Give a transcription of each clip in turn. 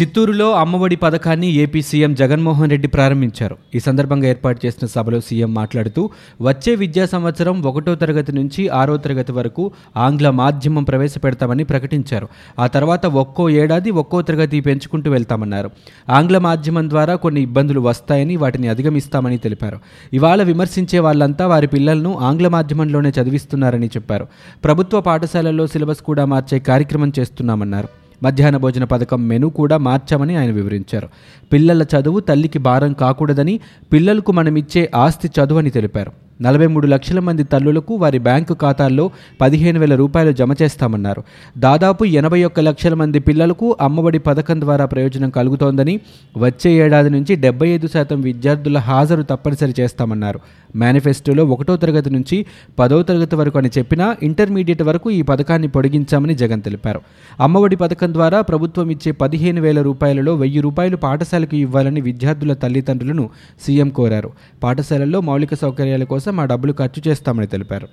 చిత్తూరులో అమ్మఒడి పథకాన్ని ఏపీ సీఎం జగన్మోహన్ రెడ్డి ప్రారంభించారు. ఈ సందర్భంగా ఏర్పాటు చేసిన సభలో సీఎం మాట్లాడుతూ వచ్చే విద్యా సంవత్సరం ఒకటో తరగతి నుంచి ఆరో తరగతి వరకు ఆంగ్ల మాధ్యమం ప్రవేశపెడతామని ప్రకటించారు. ఆ తర్వాత ఒక్కో ఏడాది ఒక్కో తరగతి పెంచుకుంటూ వెళ్తామన్నారు. ఆంగ్ల మాధ్యమం ద్వారా కొన్ని ఇబ్బందులు వస్తాయని వాటిని అధిగమిస్తామని తెలిపారు. ఇవాళ విమర్శించే వాళ్ళంతా వారి పిల్లలను ఆంగ్ల మాధ్యమంలోనే చదివిస్తున్నారని చెప్పారు. ప్రభుత్వ పాఠశాలల్లో సిలబస్ కూడా మార్చే కార్యక్రమం చేస్తున్నామన్నారు. మధ్యాహ్న భోజన పథకం మెను కూడా మార్చామని ఆయన వివరించారు. పిల్లల చదువు తల్లికి భారం కాకూడదని పిల్లలకు మనమిచ్చే ఆస్తి చదువు అని తెలిపారు. నలభై మూడు లక్షల మంది తల్లులకు వారి బ్యాంకు ఖాతాల్లో పదిహేను వేల రూపాయలు జమ చేస్తామన్నారు. దాదాపు ఎనభై ఒక్క లక్షల మంది పిల్లలకు అమ్మఒడి పథకం ద్వారా ప్రయోజనం కలుగుతోందని వచ్చే ఏడాది నుంచి డెబ్బై ఐదు శాతం విద్యార్థుల హాజరు తప్పనిసరి చేస్తామన్నారు. మేనిఫెస్టోలో ఒకటో తరగతి నుంచి పదో తరగతి వరకు అని చెప్పినా ఇంటర్మీడియట్ వరకు ఈ పథకాన్ని పొడిగించామని జగన్ తెలిపారు. అమ్మఒడి పథకం ద్వారా ప్రభుత్వం ఇచ్చే పదిహేను వేల రూపాయలలో వెయ్యి రూపాయలు పాఠశాలకు ఇవ్వాలని విద్యార్థుల తల్లిదండ్రులను సీఎం కోరారు. పాఠశాలల్లో మౌలిక సౌకర్యాల కోసం ఆ డబ్బులు ఖర్చు చేస్తామని తెలిపారు.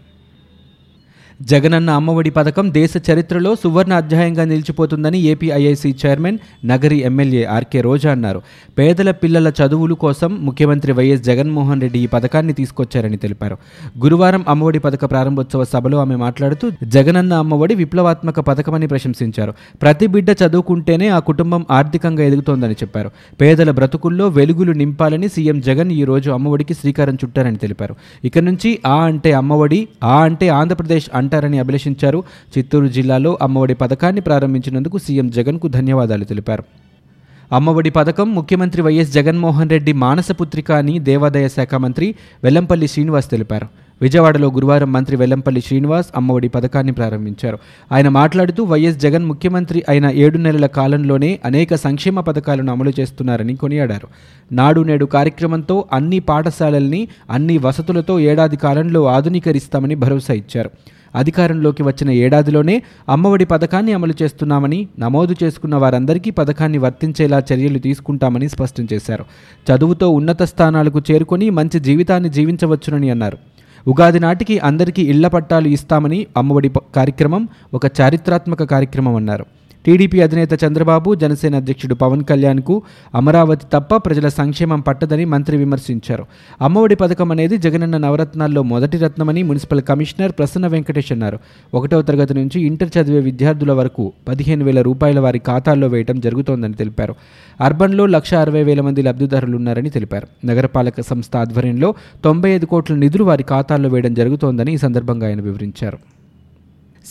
జగనన్న అమ్మఒడి పథకం దేశ చరిత్రలో సువర్ణ అధ్యాయంగా నిలిచిపోతుందని AP IIC chairman Nagari MLA RK Roja అన్నారు. పేదల పిల్లల చదువులు కోసం ముఖ్యమంత్రి వైఎస్ జగన్మోహన్ రెడ్డి ఈ పథకాన్ని తీసుకొచ్చారని తెలిపారు. గురువారం అమ్మఒడి పథక ప్రారంభోత్సవ సభలో ఆమె మాట్లాడుతూ జగనన్న అమ్మఒడి విప్లవాత్మక పథకమని ప్రశంసించారు. ప్రతి బిడ్డ చదువుకుంటేనే ఆ కుటుంబం ఆర్థికంగా ఎదుగుతోందని చెప్పారు. పేదల బ్రతుకుల్లో వెలుగులు నింపాలని సీఎం జగన్ ఈ రోజు అమ్మఒడికి శ్రీకారం చుట్టారని తెలిపారు. ఇక నుంచి ఆ అంటే అమ్మఒడి ఆ అంటే ఆంధ్రప్రదేశ్ అంటారని అభిలషించారు. చిత్తూరు జిల్లాలో అమ్మఒడి పథకాన్ని ప్రారంభించినందుకు సీఎం జగన్కు ధన్యవాదాలు తెలిపారు. అమ్మఒడి పథకం ముఖ్యమంత్రి వైఎస్ జగన్మోహన్ రెడ్డి మానసపుత్రిక అని దేవాదాయ శాఖ మంత్రి వెల్లంపల్లి శ్రీనివాస్ తెలిపారు. విజయవాడలో గురువారం మంత్రి వెల్లంపల్లి శ్రీనివాస్ అమ్మఒడి పథకాన్ని ప్రారంభించారు. ఆయన మాట్లాడుతూ వైఎస్ జగన్ ముఖ్యమంత్రి అయిన ఏడు నెలల కాలంలోనే అనేక సంక్షేమ పథకాలను అమలు చేస్తున్నారని కొనియాడారు. నాడు నేడు కార్యక్రమంతో అన్ని పాఠశాలల్ని అన్ని వసతులతో ఏడాది కాలంలో ఆధునీకరిస్తామని భరోసా ఇచ్చారు. అధికారంలోకి వచ్చిన ఏడాదిలోనే అమ్మఒడి పథకాన్ని అమలు చేస్తున్నామని నమోదు చేసుకున్న వారందరికీ పథకాన్ని వర్తించేలా చర్యలు తీసుకుంటామని స్పష్టం చేశారు. చదువుతో ఉన్నత స్థానాలకు చేరుకొని మంచి జీవితాన్ని జీవించవచ్చునని అన్నారు. ఉగాది నాటికి అందరికీ ఇళ్ళ పట్టాలు ఇస్తామని అమ్మఒడి కార్యక్రమం ఒక చారిత్రాత్మక కార్యక్రమం అన్నారు. టీడీపీ అధినేత చంద్రబాబు జనసేన అధ్యక్షుడు పవన్ కళ్యాణ్కు అమరావతి తప్ప ప్రజల సంక్షేమం పట్టదని మంత్రి విమర్శించారు. అమ్మఒడి పథకం అనేది జగనన్న నవరత్నాల్లో మొదటి రత్నమని మున్సిపల్ కమిషనర్ ప్రసన్న వెంకటేష్ అన్నారు. ఒకటవ తరగతి నుంచి ఇంటర్ చదివే విద్యార్థుల వరకు పదిహేను వేల రూపాయల వారి ఖాతాల్లో వేయటం జరుగుతోందని తెలిపారు. అర్బన్లో లక్ష అరవై వేల మంది లబ్ధిదారులు ఉన్నారని తెలిపారు. నగరపాలక సంస్థ ఆధ్వర్యంలో తొంభై ఐదు కోట్ల నిధులు వారి ఖాతాల్లో వేయడం జరుగుతోందని ఈ సందర్భంగా ఆయన వివరించారు.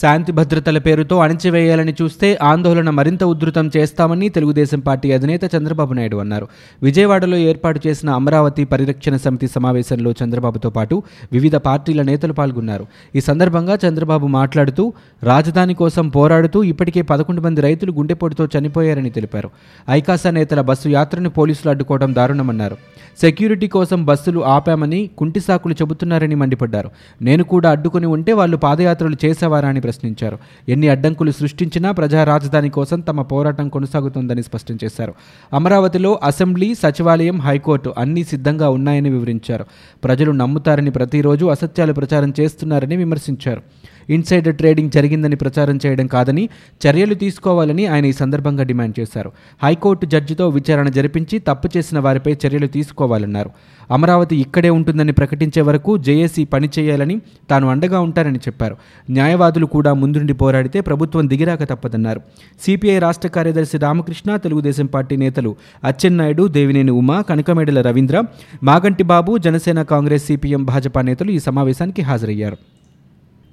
శాంతి భద్రతల పేరుతో అణిచివేయాలని చూస్తే ఆందోళన మరింత ఉధృతం చేస్తామని తెలుగుదేశం పార్టీ అధినేత చంద్రబాబు నాయుడు అన్నారు. విజయవాడలో ఏర్పాటు చేసిన అమరావతి పరిరక్షణ సమితి సమావేశంలో చంద్రబాబుతో పాటు వివిధ పార్టీల నేతలు పాల్గొన్నారు. ఈ సందర్భంగా చంద్రబాబు మాట్లాడుతూ రాజధాని కోసం పోరాడుతూ ఇప్పటికే పదకొండు మంది రైతులు గుండెపోటుతో చనిపోయారని తెలిపారు. ఐకాసా నేతల బస్సు యాత్రను పోలీసులు అడ్డుకోవడం దారుణమన్నారు. సెక్యూరిటీ కోసం బస్సులు ఆపామని కుంటి సాకులు చెబుతున్నారని మండిపడ్డారు. నేను కూడా అడ్డుకుని ఉంటే వాళ్ళు పాదయాత్రలు చేసేవారని ప్రశ్నించారు. ఎన్ని అడ్డంకులు సృష్టించినా ప్రజా రాజధాని కోసం తమ పోరాటం కొనసాగుతుందని స్పష్టం చేశారు. అమరావతిలో అసెంబ్లీ సచివాలయం హైకోర్టు అన్నీ సిద్ధంగా ఉన్నాయని వివరించారు. ప్రజలు నమ్ముతారని ప్రతిరోజు అసత్యాలు ప్రచారం చేస్తున్నారని విమర్శించారు. ఇన్సైడర్ ట్రేడింగ్ జరిగిందని ప్రచారం చేయడం కాదని చర్యలు తీసుకోవాలని ఆయన ఈ సందర్భంగా డిమాండ్ చేశారు. హైకోర్టు జడ్జితో విచారణ జరిపించి తప్పు చేసిన వారిపై చర్యలు తీసుకోవాలన్నారు. అమరావతి ఇక్కడే ఉంటుందని ప్రకటించే వరకు జేఏసీ పనిచేయాలని తాను అండగా ఉంటానని చెప్పారు. న్యాయవాదులు కూడా ముందుండి పోరాడితే ప్రభుత్వం దిగిరాక తప్పదన్నారు. సిపిఐ రాష్ట్ర కార్యదర్శి రామకృష్ణ తెలుగుదేశం పార్టీ నేతలు అచ్చెన్నాయుడు దేవినేని ఉమా కనకమేడల రవీంద్ర మాగంటి బాబు జనసేన కాంగ్రెస్ సిపిఎం భాజపా నేతలు ఈ సమావేశానికి హాజరయ్యారు.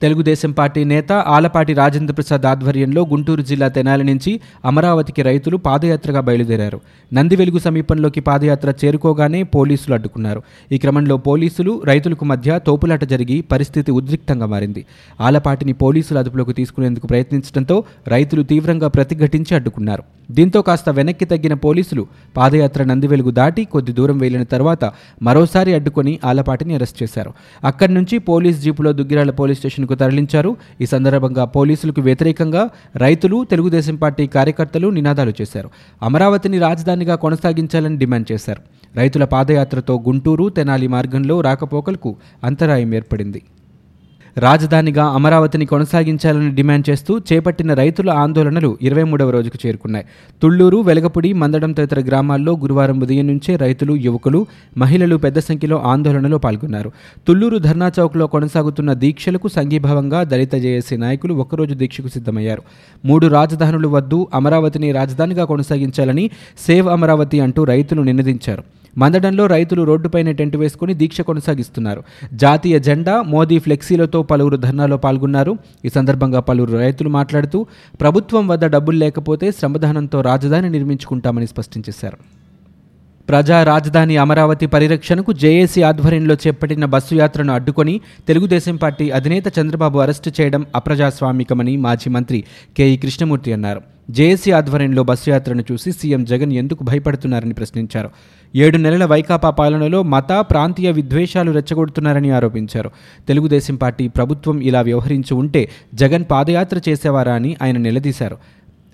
తెలుగుదేశం పార్టీ నేత ఆలపాటి రాజేంద్ర ప్రసాద్ ఆధ్వర్యంలో గుంటూరు జిల్లా తెనాలి నుంచి అమరావతికి రైతులు పాదయాత్రగా బయలుదేరారు. నందివెలుగు సమీపంలోకి పాదయాత్ర చేరుకోగానే పోలీసులు అడ్డుకున్నారు. ఈ క్రమంలో పోలీసులు రైతులకు మధ్య తోపులాట జరిగి పరిస్థితి ఉద్రిక్తంగా మారింది. ఆలపాటిని పోలీసులు అదుపులోకి తీసుకునేందుకు ప్రయత్నించడంతో రైతులు తీవ్రంగా ప్రతిఘటించి అడ్డుకున్నారు. దీంతో కాస్త వెనక్కి తగ్గిన పోలీసులు పాదయాత్ర నందివెలుగు దాటి కొద్ది దూరం వెళ్ళిన తర్వాత మరోసారి అడ్డుకొని ఆలపాటిని అరెస్ట్ చేశారు. అక్కడి నుంచి పోలీస్ జీపులో దుగ్గిరాల పోలీస్ స్టేషన్ స్టేషన్కు తరలించారు. ఈ సందర్భంగా పోలీసులకు వ్యతిరేకంగా రైతులు తెలుగుదేశం పార్టీ కార్యకర్తలు నినాదాలు చేశారు. అమరావతిని రాజధానిగా కొనసాగించాలని డిమాండ్ చేశారు. రైతుల పాదయాత్రతో గుంటూరు తెనాలి మార్గంలో రాకపోకలకు అంతరాయం ఏర్పడింది. రాజధానిగా అమరావతిని కొనసాగించాలని డిమాండ్ చేస్తూ చేపట్టిన రైతుల ఆందోళనలు ఇరవై మూడవ రోజుకు చేరుకున్నాయి. తుళ్ళూరు వెలగపుడి మందడం తదితర గ్రామాల్లో గురువారం ఉదయం నుంచే రైతులు యువకులు మహిళలు పెద్ద సంఖ్యలో ఆందోళనలో పాల్గొన్నారు. తుళ్ళూరు ధర్నా చౌక్లో కొనసాగుతున్న దీక్షలకు సంఘీభావంగా దళిత జేఏసీ నాయకులు ఒక్కరోజు దీక్షకు సిద్ధమయ్యారు. మూడు రాజధానులు వద్దు అమరావతిని రాజధానిగా కొనసాగించాలని సేవ్ అమరావతి అంటూ రైతులు నినదించారు. మందడంలో రైతులు రోడ్డుపైనే టెంట్ వేసుకుని దీక్ష కొనసాగిస్తున్నారు. జాతీయ జెండా మోదీ ఫ్లెక్సీలతో పలువురు ధర్నాలో పాల్గొన్నారు. ఈ సందర్భంగా పలువురు రైతులు మాట్లాడుతూ ప్రభుత్వం వద్ద డబ్బులు లేకపోతే శ్రమదానంతో రాజధాని నిర్మించుకుంటామని స్పష్టం చేశారు. ప్రజా రాజధాని అమరావతి పరిరక్షణకు జేఏసీ ఆధ్వర్యంలో చేపట్టిన బస్సు యాత్రను అడ్డుకొని తెలుగుదేశం పార్టీ అధినేత చంద్రబాబు అరెస్టు చేయడం అప్రజాస్వామికమని మాజీ మంత్రి కేఈ కృష్ణమూర్తి అన్నారు. జేఏసీ ఆధ్వర్యంలో బస్సు యాత్రను చూసి సీఎం జగన్ ఎందుకు భయపడుతున్నారని ప్రశ్నించారు. ఏడు నెలల వైకాపా పాలనలో మత ప్రాంతీయ విద్వేషాలు రెచ్చగొడుతున్నారని ఆరోపించారు. తెలుగుదేశం పార్టీ ప్రభుత్వం ఇలా వ్యవహరించి ఉంటే జగన్ పాదయాత్ర చేసేవారా అని ఆయన నిలదీశారు.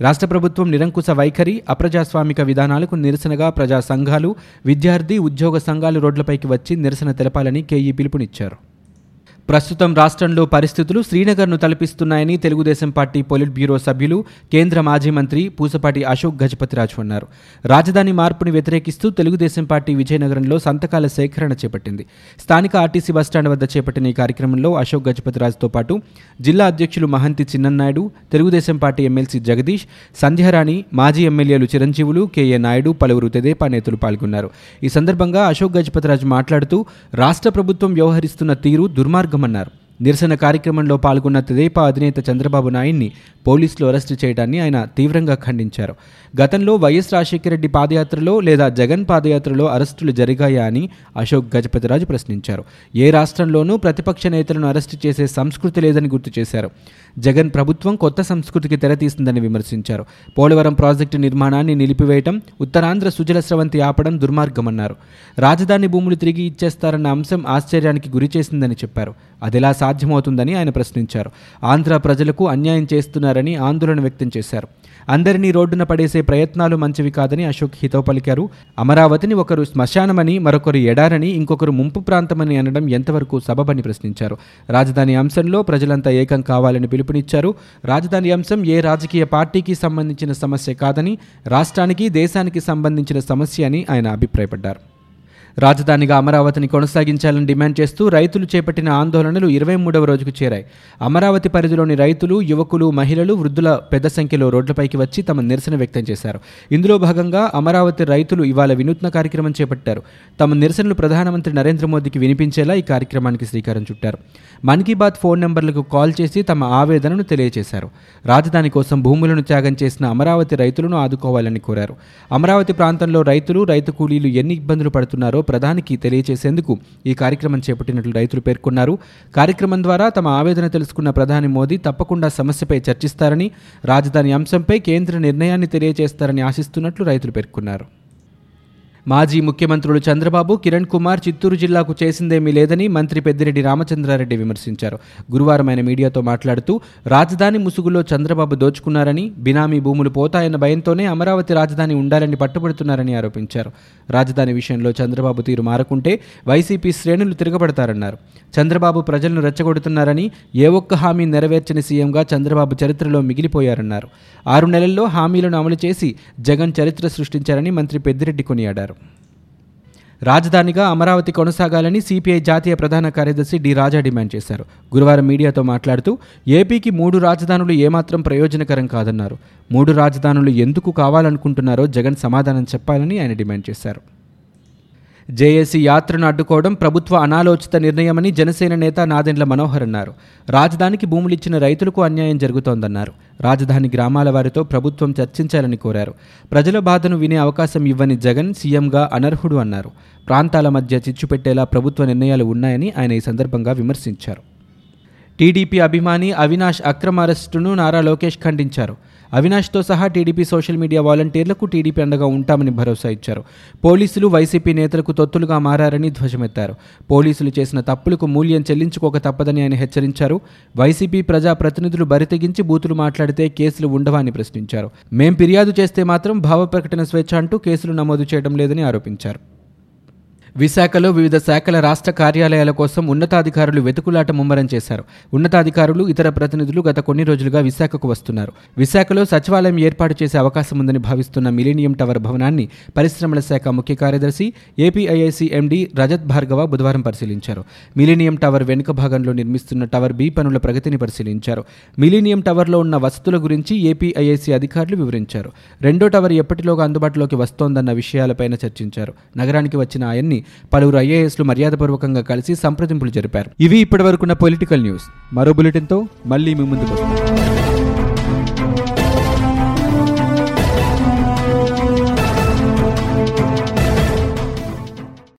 రాష్ట్ర ప్రభుత్వం నిరంకుశ వైఖరి అప్రజాస్వామిక విధానాలకు నిరసనగా ప్రజా సంఘాలు విద్యార్థి ఉద్యోగ సంఘాలు రోడ్లపైకి వచ్చి నిరసన తెలపాలని కేఈ పిలుపునిచ్చారు. ప్రస్తుతం రాష్ట్రంలో పరిస్థితులు శ్రీనగర్ను తలపిస్తున్నాయని తెలుగుదేశం పార్టీ పొలిట్ బ్యూరో సభ్యులు కేంద్ర మాజీ మంత్రి పూసపాటి అశోక్ గజపతిరాజు అన్నారు. రాజధాని మార్పుని వ్యతిరేకిస్తూ తెలుగుదేశం పార్టీ విజయనగరంలో సంతకాల సేకరణ చేపట్టింది. స్థానిక ఆర్టీసీ బస్టాండ్ వద్ద చేపట్టిన ఈ కార్యక్రమంలో అశోక్ గజపతిరాజుతో పాటు జిల్లా అధ్యక్షులు మహంతి చిన్ననాయుడు తెలుగుదేశం పార్టీ ఎమ్మెల్సీ జగదీష్ సంధ్యారాణి మాజీ ఎమ్మెల్యేలు చిరంజీవులు కేఏ నాయుడు పలువురు తెదేపా నేతలు పాల్గొన్నారు. ఈ సందర్భంగా అశోక్ గజపతిరాజు మాట్లాడుతూ రాష్ట్ర ప్రభుత్వం వ్యవహరిస్తున్న తీరు దుర్మార్గమన్నారు నిరసన కార్యక్రమంలో పాల్గొన్న తెదేపా అధినేత చంద్రబాబు నాయుడిని పోలీసులు అరెస్టు చేయడాన్ని ఆయన తీవ్రంగా ఖండించారు. గతంలో వైఎస్ రాజశేఖర రెడ్డి పాదయాత్రలో లేదా జగన్ పాదయాత్రలో అరెస్టులు జరిగాయా అని అశోక్ గజపతిరాజు ప్రశ్నించారు. ఏ రాష్ట్రంలోనూ ప్రతిపక్ష నేతలను అరెస్టు చేసే సంస్కృతి లేదని గుర్తు చేశారు. జగన్ ప్రభుత్వం కొత్త సంస్కృతికి తెరతీసిందని విమర్శించారు. పోలవరం ప్రాజెక్టు నిర్మాణాన్ని నిలిపివేయటం ఉత్తరాంధ్ర సుజల స్రవంతి ఆపడం దుర్మార్గమన్నారు. రాజధాని భూములు తిరిగి ఇచ్చేస్తారన్న అంశం ఆశ్చర్యానికి గురిచేసిందని చెప్పారు. అదిలా సాధ్యమవుతుందని ఆయన ప్రశ్నించారు. ఆంధ్ర ప్రజలకు అన్యాయం చేస్తున్నారని ఆందోళన వ్యక్తం చేశారు. అందరినీ రోడ్డున పడేసే ప్రయత్నాలు మంచివి కాదని అశోక్ హితవు పలికారు. అమరావతిని ఒకరు శ్మశానమని మరొకరు ఎడారని ఇంకొకరు ముంపు ప్రాంతమని అనడం ఎంతవరకు సబబని ప్రశ్నించారు. రాజధాని అంశంలో ప్రజలంతా ఏకం కావాలని పిలుపునిచ్చారు. రాజధాని అంశం ఏ రాజకీయ పార్టీకి సంబంధించిన సమస్య కాదని రాష్ట్రానికి దేశానికి సంబంధించిన సమస్య అని ఆయన అభిప్రాయపడ్డారు. రాజధానిగా అమరావతిని కొనసాగించాలని డిమాండ్ చేస్తూ రైతులు చేపట్టిన ఆందోళనలు ఇరవై మూడవ రోజుకు చేరాయి. అమరావతి పరిధిలోని రైతులు యువకులు మహిళలు వృద్ధుల పెద్ద సంఖ్యలో రోడ్లపైకి వచ్చి తమ నిరసన వ్యక్తం చేశారు. ఇందులో భాగంగా అమరావతి రైతులు ఇవాళ వినూత్న కార్యక్రమం చేపట్టారు. తమ నిరసనలు ప్రధానమంత్రి నరేంద్ర మోదీకి వినిపించేలా ఈ కార్యక్రమానికి శ్రీకారం చుట్టారు. మన్ కీ బాత్ ఫోన్ నెంబర్లకు కాల్ చేసి తమ ఆవేదనను తెలియజేశారు. రాజధాని కోసం భూములను త్యాగం చేసిన అమరావతి రైతులను ఆదుకోవాలని కోరారు. అమరావతి ప్రాంతంలో రైతులు రైతు కూలీలు ఎన్ని ఇబ్బందులు పడుతున్నారు ప్రధానికి తెలియజేసేందుకు ఈ కార్యక్రమం చేపట్టినట్లు రైతులు పేర్కొన్నారు. కార్యక్రమం ద్వారా తమ ఆవేదన తెలుసుకున్న ప్రధాని మోదీ తప్పకుండా సమస్యపై చర్చిస్తారని రాజధాని అంశంపై కేంద్ర నిర్ణయాన్ని తెలియజేస్తారని ఆశిస్తున్నట్లు రైతులు పేర్కొన్నారు. మాజీ ముఖ్యమంత్రులు చంద్రబాబు కిరణ్ కుమార్ చిత్తూరు జిల్లాకు చేసిందేమీ లేదని మంత్రి పెద్దిరెడ్డి రామచంద్రారెడ్డి విమర్శించారు. గురువారం ఆయన మీడియాతో మాట్లాడుతూ రాజధాని ముసుగులో చంద్రబాబు దోచుకున్నారని బినామీ భూములు పోతాయన్న భయంతోనే అమరావతి రాజధాని ఉండాలని పట్టుబడుతున్నారని ఆరోపించారు. రాజధాని విషయంలో చంద్రబాబు తీరు మారకుంటే వైసీపీ శ్రేణులు తిరగబడతారన్నారు. చంద్రబాబు ప్రజలను రెచ్చగొడుతున్నారని ఏ ఒక్క హామీ నెరవేర్చని సీఎంగా చంద్రబాబు చరిత్రలో మిగిలిపోయారన్నారు. ఆరు నెలల్లో హామీలను అమలు చేసి జగన్ చరిత్ర సృష్టించారని మంత్రి పెద్దిరెడ్డి కొనియాడారు. రాజధానిగా అమరావతి కొనసాగాలని సిపిఐ జాతీయ ప్రధాన కార్యదర్శి డి రాజా డిమాండ్ చేశారు. గురువారం మీడియాతో మాట్లాడుతూ ఏపీకి మూడు రాజధానులు ఏమాత్రం ప్రయోజనకరం కాదన్నారు. మూడు రాజధానులు ఎందుకు కావాలనుకుంటున్నారో జగన్ సమాధానం చెప్పాలని ఆయన డిమాండ్ చేశారు. జేఏసీ యాత్రను అడ్డుకోవడం ప్రభుత్వ అనాలోచిత నిర్ణయమని జనసేన నేత నాదెండ్ల మనోహర్ అన్నారు. రాజధానికి భూములిచ్చిన రైతులకు అన్యాయం జరుగుతోందన్నారు. రాజధాని గ్రామాల వారితో ప్రభుత్వం చర్చించాలని కోరారు. ప్రజల బాధను వినే అవకాశం ఇవ్వని జగన్ సీఎంగా అనర్హుడు అన్నారు. ప్రాంతాల మధ్య చిచ్చు పెట్టేలా ప్రభుత్వ నిర్ణయాలు ఉన్నాయని ఆయన ఈ సందర్భంగా విమర్శించారు. టీడీపీ అభిమాని అవినాష్ అక్రమ అరెస్టును నారా లోకేష్ ఖండించారు. అవినాష్తో సహా టీడీపీ సోషల్ మీడియా వాలంటీర్లకు టీడీపీ అండగా ఉంటామని భరోసా ఇచ్చారు. పోలీసులు వైసీపీ నేతలకు తొత్తులుగా మారారని ధ్వజమెత్తారు. పోలీసులు చేసిన తప్పులకు మూల్యం చెల్లించుకోక తప్పదని ఆయన హెచ్చరించారు. వైసీపీ ప్రజా ప్రతినిధులు బరితెగించి బూతులు మాట్లాడితే కేసులు ఉండవా అని ప్రశ్నించారు. మేం ఫిర్యాదు చేస్తే మాత్రం భావ ప్రకటన స్వేచ్ఛ అంటూ కేసులు నమోదు చేయడం లేదని ఆరోపించారు. విశాఖలో వివిధ శాఖల రాష్ట్ర కార్యాలయాల కోసం ఉన్నతాధికారులు వెతుకులాట ముమ్మరం చేశారు. ఉన్నతాధికారులు ఇతర ప్రతినిధులు గత కొన్ని రోజులుగా విశాఖకు వస్తున్నారు. విశాఖలో సచివాలయం ఏర్పాటు చేసే అవకాశం ఉందని భావిస్తున్న మిలీనియం టవర్ భవనాన్ని పరిశ్రమల శాఖ ముఖ్య కార్యదర్శి ఏపీఐఐసి ఎండీ రజత్ భార్గవ బుధవారం పరిశీలించారు. మిలీనియం టవర్ వెనుక భాగంలో నిర్మిస్తున్న టవర్ బి పనుల ప్రగతిని పరిశీలించారు. మిలీనియం టవర్లో ఉన్న వసతుల గురించి ఏపీఐఐసి అధికారులు వివరించారు. రెండో టవర్ ఎప్పటిలోగా అందుబాటులోకి వస్తోందన్న విషయాలపైన చర్చించారు. నగరానికి వచ్చిన ఆయన్ని పలువురు ఐఏఎస్లు మర్యాదపూర్వకంగా కలిసి సంప్రదింపులు జరిపారు. ఇవి ఇప్పటివరకున్న పొలిటికల్ న్యూస్. మరో బులెటిన్తో మళ్ళీ మీ ముందుకు వస్తాం.